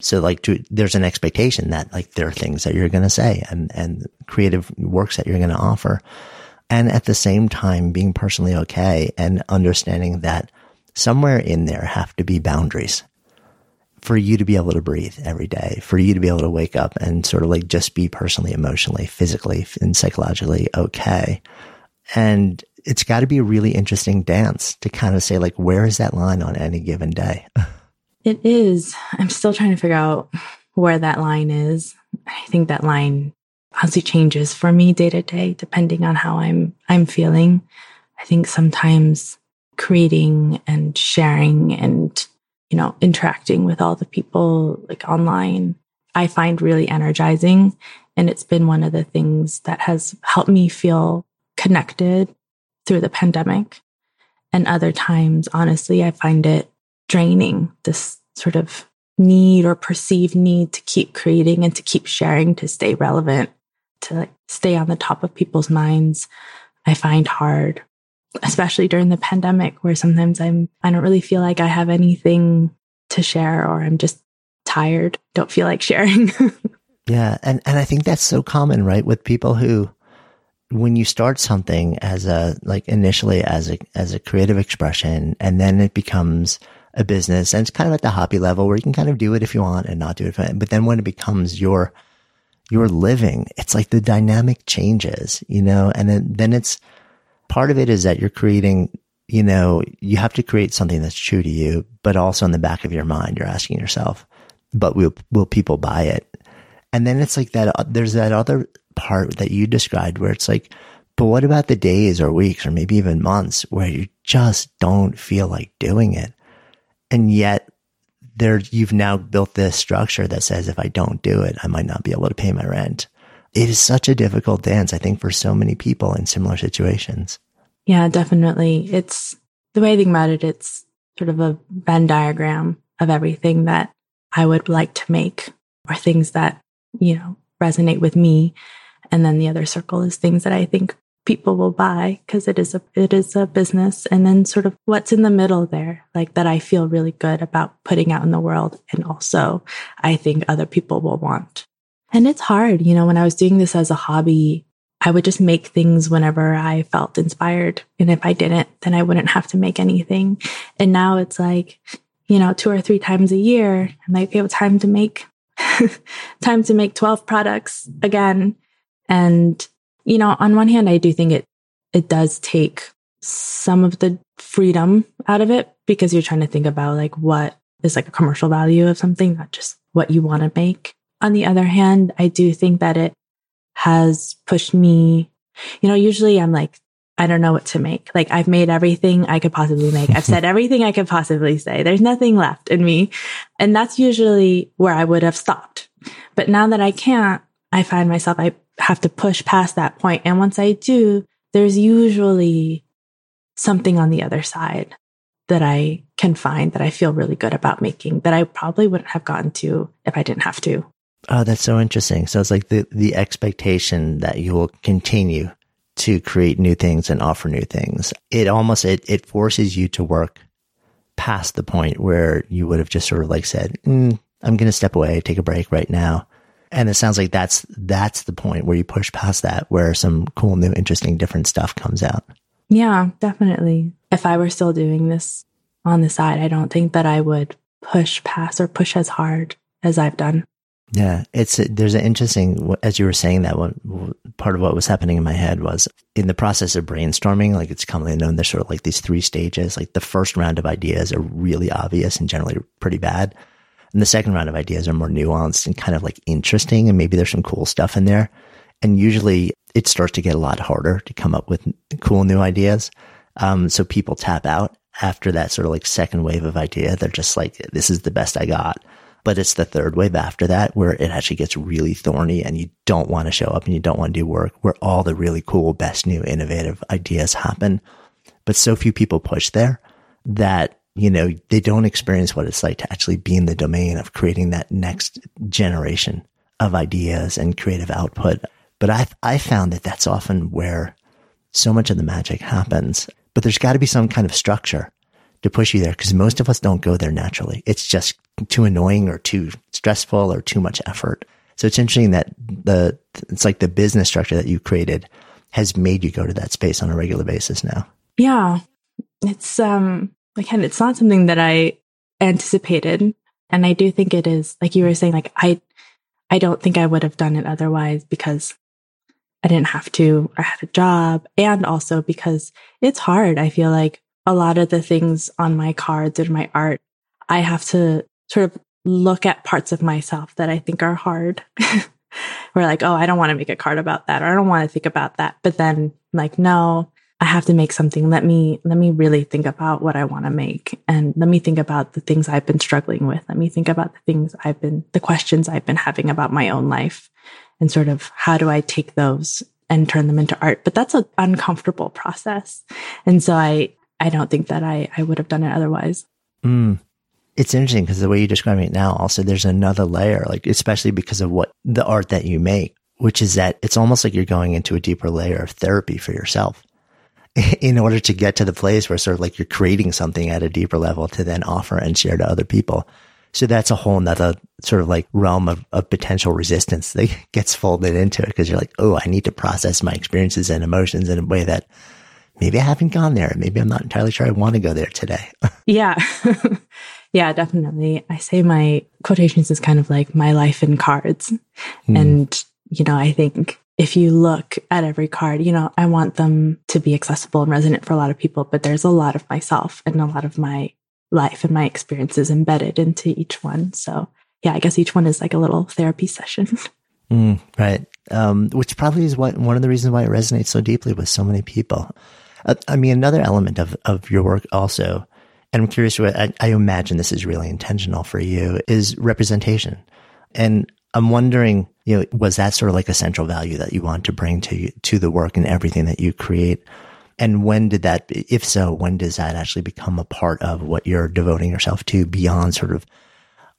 So like to, there's an expectation that like there are things that you're going to say and, and creative works that you're going to offer. And at the same time, being personally okay and understanding that somewhere in there have to be boundaries for you to be able to breathe every day, for you to be able to wake up and sort of like just be personally, emotionally, physically, and psychologically okay. And it's got to be a really interesting dance to kind of say like, where is that line on any given day? it is. I'm still trying to figure out where that line is. I think that line honestly changes for me day to day, depending on how I'm, I'm feeling. I think sometimes creating and sharing and, you know, interacting with all the people like online, I find really energizing. And it's been one of the things that has helped me feel connected through the pandemic. And other times, honestly, I find it draining this sort of need or perceived need to keep creating and to keep sharing to stay relevant, to stay on the top of people's minds. I find hard, especially during the pandemic where sometimes I'm, I don't really feel like I have anything to share or I'm just tired, don't feel like sharing. yeah. And, and I think that's so common, right? With people who, when you start something as a like initially as a as a creative expression and then it becomes a business and it's kind of at the hobby level where you can kind of do it if you want and not do it but then when it becomes your your living it's like the dynamic changes you know and then, then it's part of it is that you're creating you know you have to create something that's true to you but also in the back of your mind you're asking yourself but will will people buy it and then it's like that uh, there's that other part that you described where it's like, but what about the days or weeks or maybe even months where you just don't feel like doing it? And yet there, you've now built this structure that says if I don't do it, I might not be able to pay my rent. It is such a difficult dance, I think, for so many people in similar situations. Yeah, definitely. It's the way I think about it, it's sort of a Venn diagram of everything that I would like to make or things that, you know, resonate with me. And then the other circle is things that I think people will buy because it is a it is a business and then sort of what's in the middle there like that I feel really good about putting out in the world and also I think other people will want. And it's hard, you know, when I was doing this as a hobby, I would just make things whenever I felt inspired. And if I didn't, then I wouldn't have to make anything. And now it's like, you know, two or three times a year, I'm like, okay, well, time to make, time to make 12 products again. And, you know, on one hand, I do think it, it does take some of the freedom out of it because you're trying to think about like what is like a commercial value of something, not just what you want to make. On the other hand, I do think that it has pushed me, you know, usually I'm like, I don't know what to make. Like I've made everything I could possibly make. I've said everything I could possibly say. There's nothing left in me. And that's usually where I would have stopped. But now that I can't, I find myself, I have to push past that point. And once I do, there's usually something on the other side that I can find that I feel really good about making that I probably wouldn't have gotten to if I didn't have to. Oh, that's so interesting. So it's like the, the expectation that you will continue to create new things and offer new things. It almost, it, it forces you to work past the point where you would have just sort of like said, mm, I'm going to step away, take a break right now. And it sounds like that's, that's the point where you push past that, where some cool, new, interesting, different stuff comes out. Yeah, definitely. If I were still doing this on the side, I don't think that I would push past or push as hard as I've done. Yeah, it's a, there's an interesting as you were saying that one part of what was happening in my head was in the process of brainstorming. Like it's commonly known, there's sort of like these three stages. Like the first round of ideas are really obvious and generally pretty bad, and the second round of ideas are more nuanced and kind of like interesting, and maybe there's some cool stuff in there. And usually, it starts to get a lot harder to come up with cool new ideas. Um, so people tap out after that sort of like second wave of idea. They're just like, "This is the best I got." But it's the third wave after that where it actually gets really thorny and you don't want to show up and you don't want to do work where all the really cool, best new innovative ideas happen. But so few people push there that, you know, they don't experience what it's like to actually be in the domain of creating that next generation of ideas and creative output. But I, I found that that's often where so much of the magic happens. But there's got to be some kind of structure to push you there because most of us don't go there naturally. It's just too annoying or too stressful or too much effort. So it's interesting that the, it's like the business structure that you created has made you go to that space on a regular basis now. Yeah. It's, um, again, it's not something that I anticipated. And I do think it is, like you were saying, like I, I don't think I would have done it otherwise because I didn't have to. I had a job and also because it's hard. I feel like a lot of the things on my cards or my art, I have to sort of look at parts of myself that I think are hard. We're like, oh, I don't want to make a card about that, or I don't want to think about that. But then, like, no, I have to make something. Let me let me really think about what I want to make, and let me think about the things I've been struggling with. Let me think about the things I've been, the questions I've been having about my own life, and sort of how do I take those and turn them into art. But that's an uncomfortable process, and so I I don't think that I, I would have done it otherwise. Mm. It's interesting because the way you describe it now, also there's another layer, like especially because of what the art that you make, which is that it's almost like you're going into a deeper layer of therapy for yourself in order to get to the place where sort of like you're creating something at a deeper level to then offer and share to other people. So that's a whole nother sort of like realm of, of potential resistance that gets folded into it because you're like, oh, I need to process my experiences and emotions in a way that maybe I haven't gone there. Maybe I'm not entirely sure I want to go there today. yeah. yeah, definitely. I say my Kwohtations is kind of like my life in cards. Mm. And, you know, I think if you look at every card, you know, I want them to be accessible and resonant for a lot of people, but there's a lot of myself and a lot of my life and my experiences embedded into each one. So, yeah, I guess each one is like a little therapy session. Mm, right. Um, which probably is what, one of the reasons why it resonates so deeply with so many people. Uh, I mean, another element of, of your work also, and I'm curious what I, I imagine this is really intentional for you is representation. And I'm wondering, you know, was that sort of like a central value that you want to bring to to the work and everything that you create? And when did that, if so, when does that actually become a part of what you're devoting yourself to beyond sort of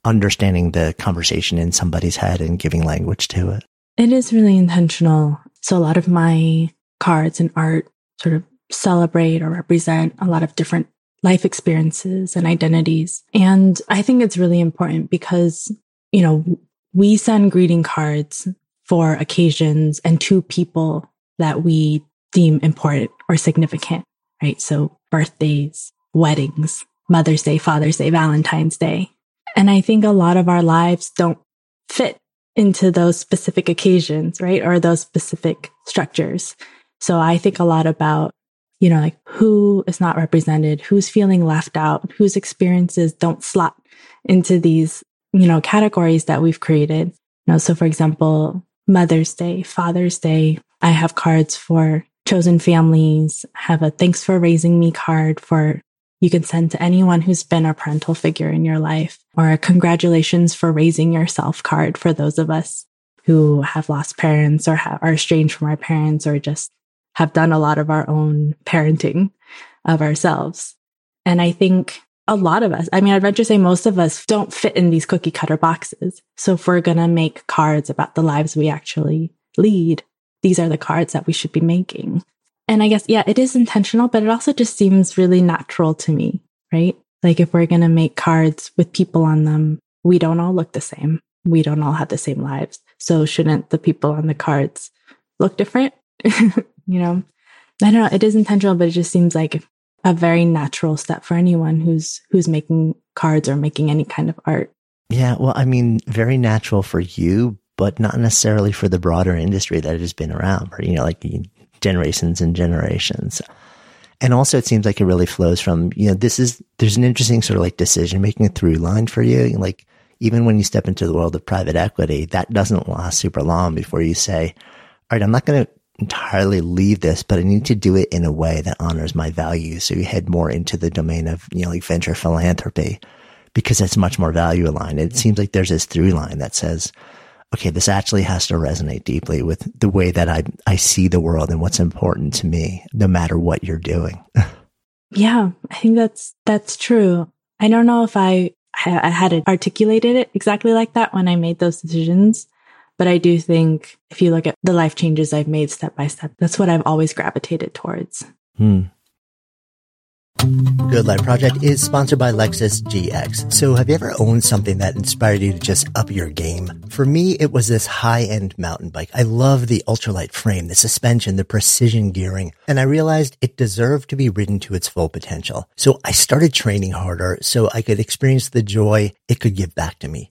understanding the conversation in somebody's head and giving language to it? It is really intentional. So a lot of my cards and art sort of celebrate or represent a lot of different life experiences and identities. And I think it's really important because, you know, we send greeting cards for occasions and to people that we deem important or significant, right? So birthdays, weddings, Mother's Day, Father's Day, Valentine's Day. And I think a lot of our lives don't fit into those specific occasions, right? Or those specific structures. So I think a lot about, you know, like who is not represented, who's feeling left out, whose experiences don't slot into these, you know, categories that we've created. You know, so for example, Mother's Day, Father's Day, I have cards for chosen families, have a thanks for raising me card for you can send to anyone who's been a parental figure in your life or a congratulations for raising yourself card for those of us who have lost parents or are estranged from our parents or just have done a lot of our own parenting of ourselves. And I think a lot of us, I mean, I'd venture to say most of us don't fit in these cookie cutter boxes. So if we're going to make cards about the lives we actually lead, these are the cards that we should be making. And I guess, yeah, it is intentional, but it also just seems really natural to me, right? Like if we're going to make cards with people on them, we don't all look the same. We don't all have the same lives. So shouldn't the people on the cards look different? you know, I don't know. It is intentional, but it just seems like a very natural step for anyone who's, who's making cards or making any kind of art. Yeah. Well, I mean, very natural for you, but not necessarily for the broader industry that has been around. For you know, like generations and generations. And also it seems like it really flows from, you know, this is, there's an interesting sort of like decision making through line for you. Like even when you step into the world of private equity, that doesn't last super long before you say, all right, I'm not going to entirely leave this, but I need to do it in a way that honors my values. So you head more into the domain of, you know, like venture philanthropy because it's much more value aligned. It seems like there's this through line that says, okay, this actually has to resonate deeply with the way that I, I see the world and what's important to me, no matter what you're doing. yeah, I think that's, that's true. I don't know if I, I had articulated it exactly like that when I made those decisions. But I do think if you look at the life changes I've made step by step, that's what I've always gravitated towards. Hmm. Good Life Project is sponsored by Lexus GX. So have you ever owned something that inspired you to just up your game? For me, it was this high-end mountain bike. I love the ultralight frame, the suspension, the precision gearing, and I realized it deserved to be ridden to its full potential. So I started training harder so I could experience the joy it could give back to me.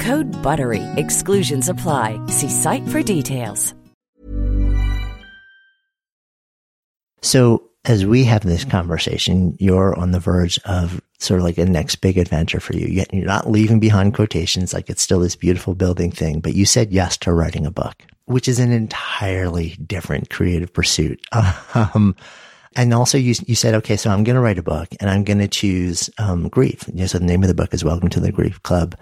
Code BUTTERY. Exclusions apply. See site for details. So as we have this conversation, you're on the verge of sort of like a next big adventure for you. Yet you're not leaving behind Kwohtations like it's still this beautiful building thing, but you said yes to writing a book, which is an entirely different creative pursuit. Um, and also you, you said, okay, so I'm going to write a book and I'm going to choose, um, grief. You know, so the name of the book is Welcome to the Grief Club.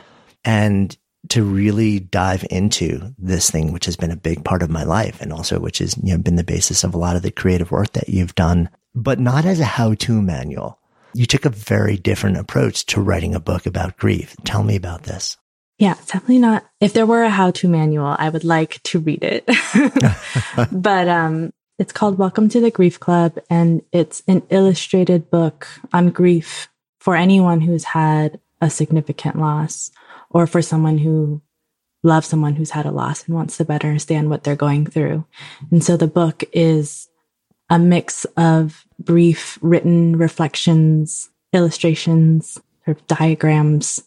And to really dive into this thing, which has been a big part of my life and also which has you know, been the basis of a lot of the creative work that you've done, but not as a how to manual. You took a very different approach to writing a book about grief. Tell me about this. Yeah, definitely not. If there were a how to manual, I would like to read it. but um, it's called Welcome to the Grief Club, and it's an illustrated book on grief for anyone who's had a significant loss or for someone who loves someone who's had a loss and wants to better understand what they're going through. And so the book is a mix of brief written reflections, illustrations, sort of diagrams.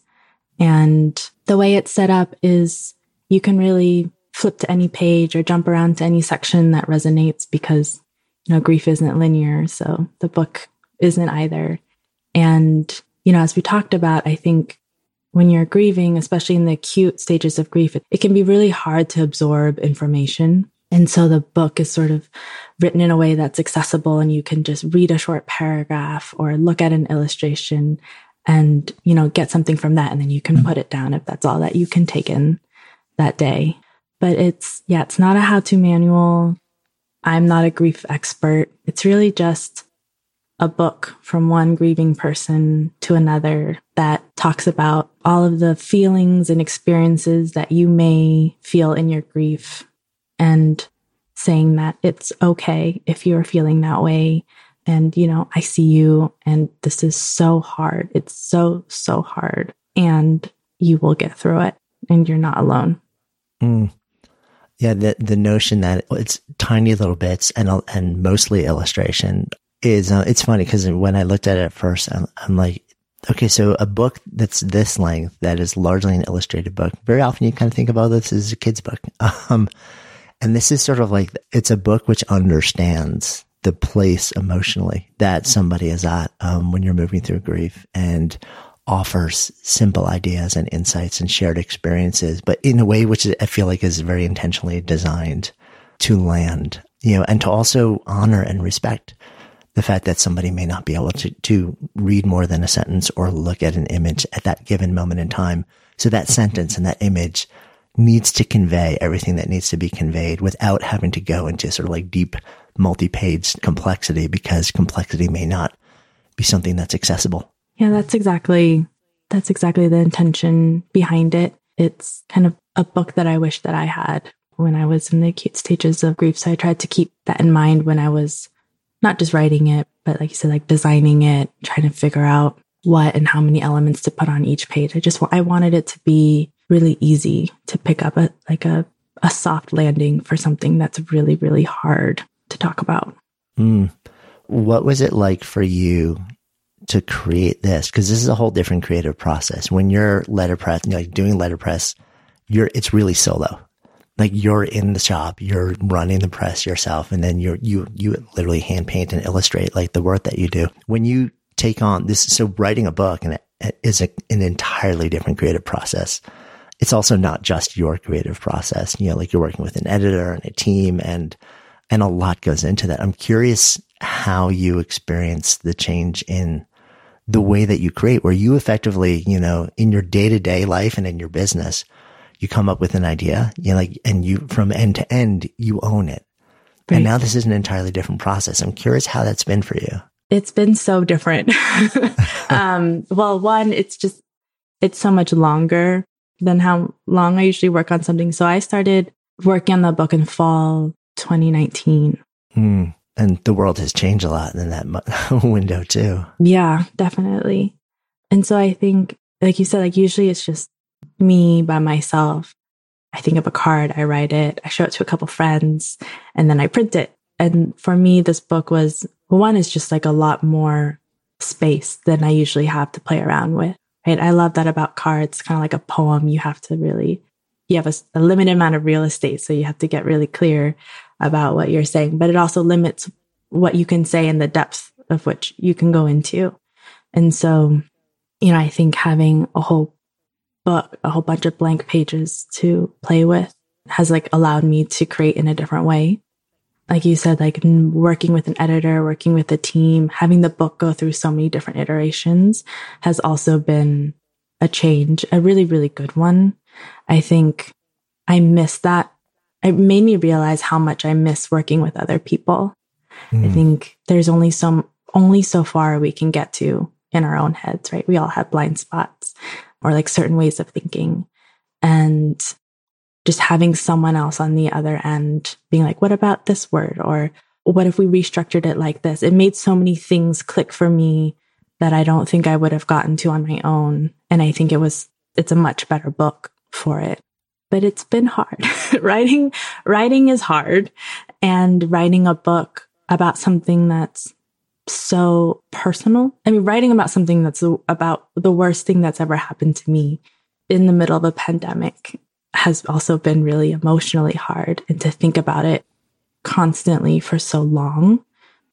And the way it's set up is you can really flip to any page or jump around to any section that resonates because, you know, grief isn't linear. So the book isn't either. And, you know, as we talked about, I think when you're grieving, especially in the acute stages of grief, it, it can be really hard to absorb information. And so the book is sort of written in a way that's accessible and you can just read a short paragraph or look at an illustration and, you know, get something from that. And then you can hmm. put it down if that's all that you can take in that day. But it's, yeah, it's not a how to manual. I'm not a grief expert. It's really just a book from one grieving person to another that talks about all of the feelings and experiences that you may feel in your grief and saying that it's okay if you're feeling that way. And, you know, I see you and this is so hard. It's so, so hard. And you will get through it and you're not alone. Mm. Yeah, the the notion that it's tiny little bits and and mostly illustration is uh, it's funny because when I looked at it at first, I'm, I'm, like, okay, so a book that's this length that is largely an illustrated book. Very often you kind of think about this as a kid's book, um, and this is sort of like it's a book which understands the place emotionally that somebody is at um, when you're moving through grief and offers simple ideas and insights and shared experiences, but in a way which I feel like is very intentionally designed to land, you know, and to also honor and respect the fact that somebody may not be able to, to read more than a sentence or look at an image at that given moment in time. So that sentence and that image needs to convey everything that needs to be conveyed without having to go into sort of like deep multi-page complexity because complexity may not be something that's accessible. Yeah, that's exactly that's exactly the intention behind it. It's kind of a book that I wish that I had when I was in the acute stages of grief. So I tried to keep that in mind when I was not just writing it, but like you said, like designing it, trying to figure out what and how many elements to put on each page. I just I wanted it to be really easy to pick up a like a a soft landing for something that's really really hard to talk about. Mm. What was it like for you to create this? Because this is a whole different creative process. When you're letterpress, you know, like doing letterpress, you're it's really solo. Like you're in the shop, you're running the press yourself, and then you're you you literally hand paint and illustrate like the work that you do. When you take on this, so writing a book and it is a, an entirely different creative process. It's also not just your creative process. You know, like you're working with an editor and a team and and a lot goes into that. I'm curious how you experience the change in the way that you create, where you effectively, you know, in your day to day life and in your business, you come up with an idea, you like, and you from end to end, you own it. Right. And now this is an entirely different process. I'm curious how that's been for you. It's been so different. um, well, one, it's just, it's so much longer than how long I usually work on something. So I started working on the book in fall 2019. Mm and the world has changed a lot in that window too. Yeah, definitely. And so I think, like you said, like usually it's just me by myself. I think of a card, I write it, I show it to a couple friends, and then I print it. And for me, this book was one is just like a lot more space than I usually have to play around with. Right. I love that about cards, kind of like a poem. You have to really, you have a, a limited amount of real estate. So you have to get really clear about what you're saying, but it also limits what you can say and the depth of which you can go into. And so, you know, I think having a whole book, a whole bunch of blank pages to play with has like allowed me to create in a different way. Like you said, like working with an editor, working with a team, having the book go through so many different iterations has also been a change, a really, really good one. I think I miss that. It made me realize how much I miss working with other people. Mm. I think there's only some, only so far we can get to in our own heads, right? We all have blind spots or like certain ways of thinking. And just having someone else on the other end being like, what about this word? Or what if we restructured it like this? It made so many things click for me that I don't think I would have gotten to on my own. And I think it was, it's a much better book for it. But it's been hard. writing, writing is hard and writing a book about something that's so personal. I mean, writing about something that's about the worst thing that's ever happened to me in the middle of a pandemic has also been really emotionally hard. And to think about it constantly for so long,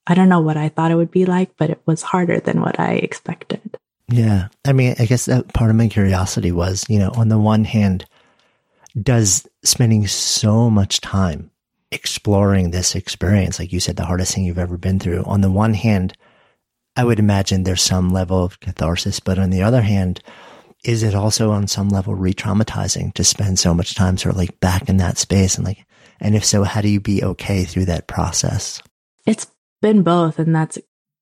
I don't know what I thought it would be like, but it was harder than what I expected. Yeah. I mean, I guess that part of my curiosity was, you know, on the one hand, does spending so much time exploring this experience, like you said, the hardest thing you've ever been through, on the one hand, I would imagine there's some level of catharsis, but on the other hand, is it also on some level re-traumatizing to spend so much time sort of like back in that space and like, and if so, how do you be okay through that process? It's been both. And that's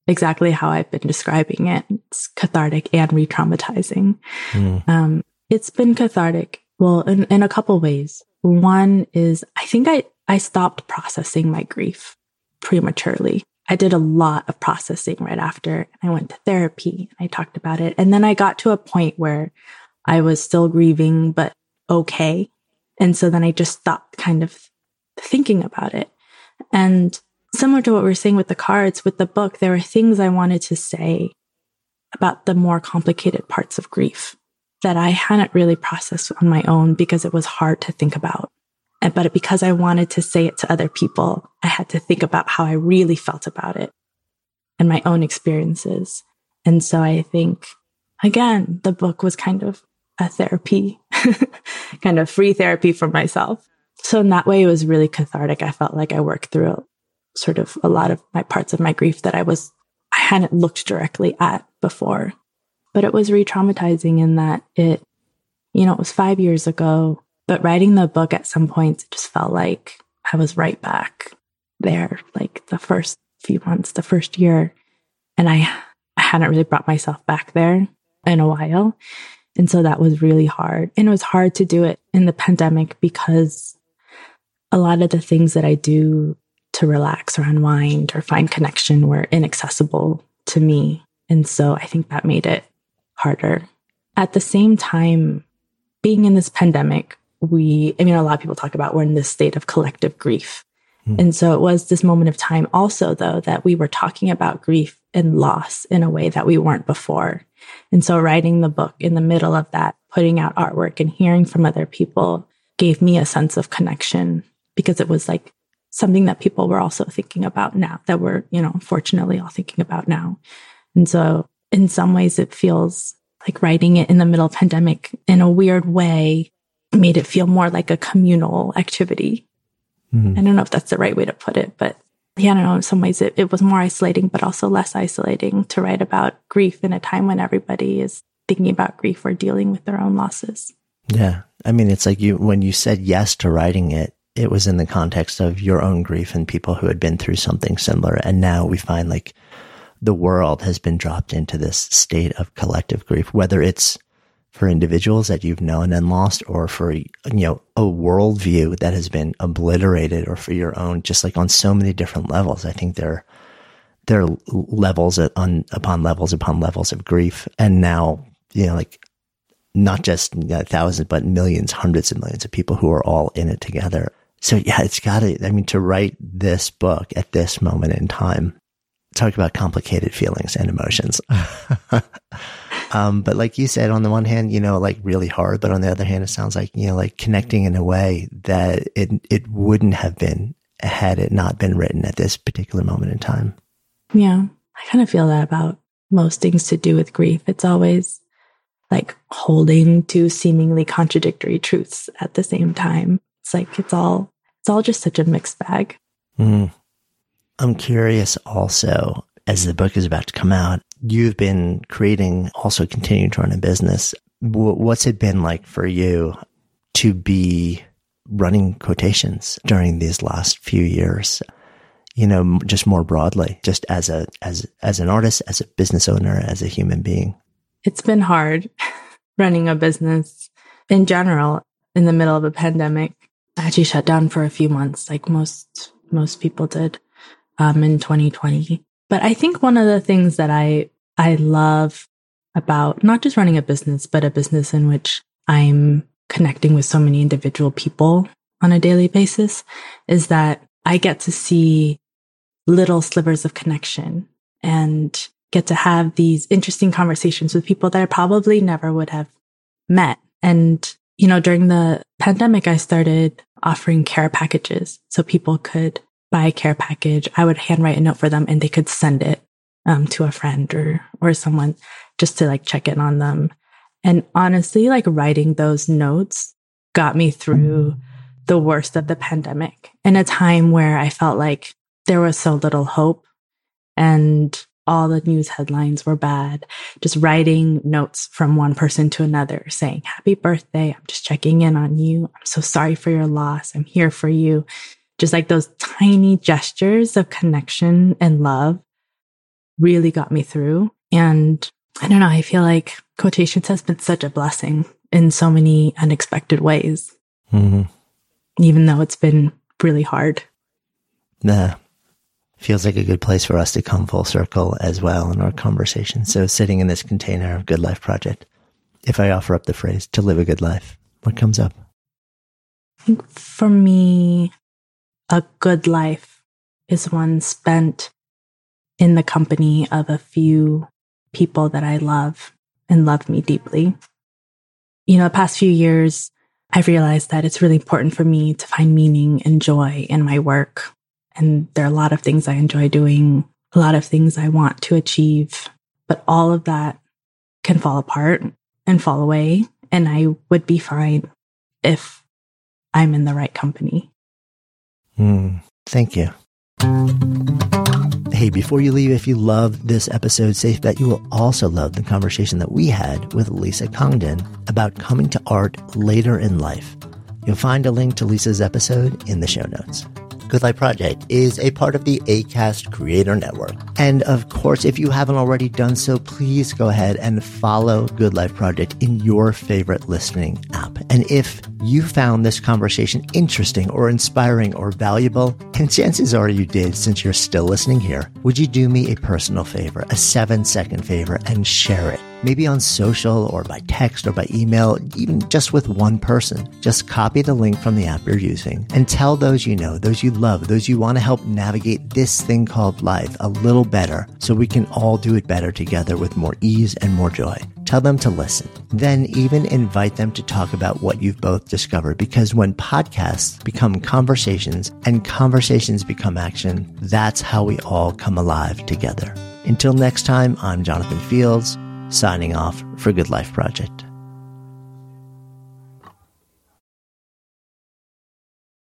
exactly how I've been describing it. It's cathartic and re-traumatizing. Mm. Um, it's been cathartic. Well, in, in a couple ways. One is I think I, I stopped processing my grief prematurely. I did a lot of processing right after I went to therapy. I talked about it. And then I got to a point where I was still grieving, but okay. And so then I just stopped kind of thinking about it. And similar to what we're saying with the cards, with the book, there were things I wanted to say about the more complicated parts of grief that I hadn't really processed on my own because it was hard to think about. But because I wanted to say it to other people, I had to think about how I really felt about it and my own experiences. And so I think, again, the book was kind of a therapy, kind of free therapy for myself. So in that way, it was really cathartic. I felt like I worked through sort of a lot of my parts of my grief that I was, I hadn't looked directly at before. But it was re traumatizing in that it, you know, it was five years ago, but writing the book at some points, it just felt like I was right back there, like the first few months, the first year. And I, I hadn't really brought myself back there in a while. And so that was really hard. And it was hard to do it in the pandemic because a lot of the things that I do to relax or unwind or find connection were inaccessible to me. And so I think that made it harder. At the same time, being in this pandemic, we, I mean, a lot of people talk about we're in this state of collective grief. Mm. And so it was this moment of time also, though, that we were talking about grief and loss in a way that we weren't before. And so writing the book in the middle of that, putting out artwork and hearing from other people gave me a sense of connection because it was like something that people were also thinking about now that we're, you know, unfortunately all thinking about now. And so in some ways it feels like writing it in the middle of pandemic in a weird way made it feel more like a communal activity. Mm-hmm. I don't know if that's the right way to put it, but yeah, I don't know. In some ways it, it was more isolating, but also less isolating to write about grief in a time when everybody is thinking about grief or dealing with their own losses. Yeah. I mean, it's like you, when you said yes to writing it, it was in the context of your own grief and people who had been through something similar. And now we find like the world has been dropped into this state of collective grief, whether it's for individuals that you've known and lost or for, you know, a worldview that has been obliterated or for your own, just like on so many different levels. I think there, there are levels on, upon levels upon levels of grief. And now, you know, like not just you know, thousands, but millions, hundreds of millions of people who are all in it together. So yeah, it's got to, I mean, to write this book at this moment in time, talk about complicated feelings and emotions. um, but like you said, on the one hand, you know, like really hard, but on the other hand, it sounds like, you know, like connecting in a way that it, it wouldn't have been had it not been written at this particular moment in time. Yeah. I kind of feel that about most things to do with grief. It's always like holding two seemingly contradictory truths at the same time. It's like it's all it's all just such a mixed bag. Mm. I'm curious also, as the book is about to come out, you've been creating, also continuing to run a business. What's it been like for you to be running Kwohtations during these last few years? You know, just more broadly, just as a, as, as an artist, as a business owner, as a human being. It's been hard running a business in general in the middle of a pandemic. I actually shut down for a few months, like most, most people did, um, in 2020. But I think one of the things that I, I love about not just running a business, but a business in which I'm connecting with so many individual people on a daily basis is that I get to see little slivers of connection and get to have these interesting conversations with people that I probably never would have met. And, you know, during the pandemic, I started offering care packages so people could buy a care package. I would handwrite a note for them and they could send it um, to a friend or, or someone just to like check in on them. And honestly, like writing those notes got me through the worst of the pandemic in a time where I felt like there was so little hope and all the news headlines were bad. Just writing notes from one person to another saying, Happy birthday. I'm just checking in on you. I'm so sorry for your loss. I'm here for you. Just like those tiny gestures of connection and love really got me through. And I don't know, I feel like Kwohtations has been such a blessing in so many unexpected ways, mm-hmm. even though it's been really hard. Nah, feels like a good place for us to come full circle as well in our conversation. So, sitting in this container of Good Life Project, if I offer up the phrase to live a good life, what comes up? I think for me, a good life is one spent in the company of a few people that I love and love me deeply. You know, the past few years, I've realized that it's really important for me to find meaning and joy in my work. And there are a lot of things I enjoy doing, a lot of things I want to achieve, but all of that can fall apart and fall away. And I would be fine if I'm in the right company. Mm, thank you. Hey, before you leave, if you love this episode, safe bet you will also love the conversation that we had with Lisa Congdon about coming to art later in life. You'll find a link to Lisa's episode in the show notes. Good Life Project is a part of the ACAST Creator Network. And of course, if you haven't already done so, please go ahead and follow Good Life Project in your favorite listening app. And if you found this conversation interesting or inspiring or valuable, and chances are you did since you're still listening here, would you do me a personal favor, a seven second favor, and share it? Maybe on social or by text or by email, even just with one person. Just copy the link from the app you're using and tell those you know, those you love, those you want to help navigate this thing called life a little better so we can all do it better together with more ease and more joy. Tell them to listen. Then even invite them to talk about what you've both discovered because when podcasts become conversations and conversations become action, that's how we all come alive together. Until next time, I'm Jonathan Fields signing off for Good Life Project.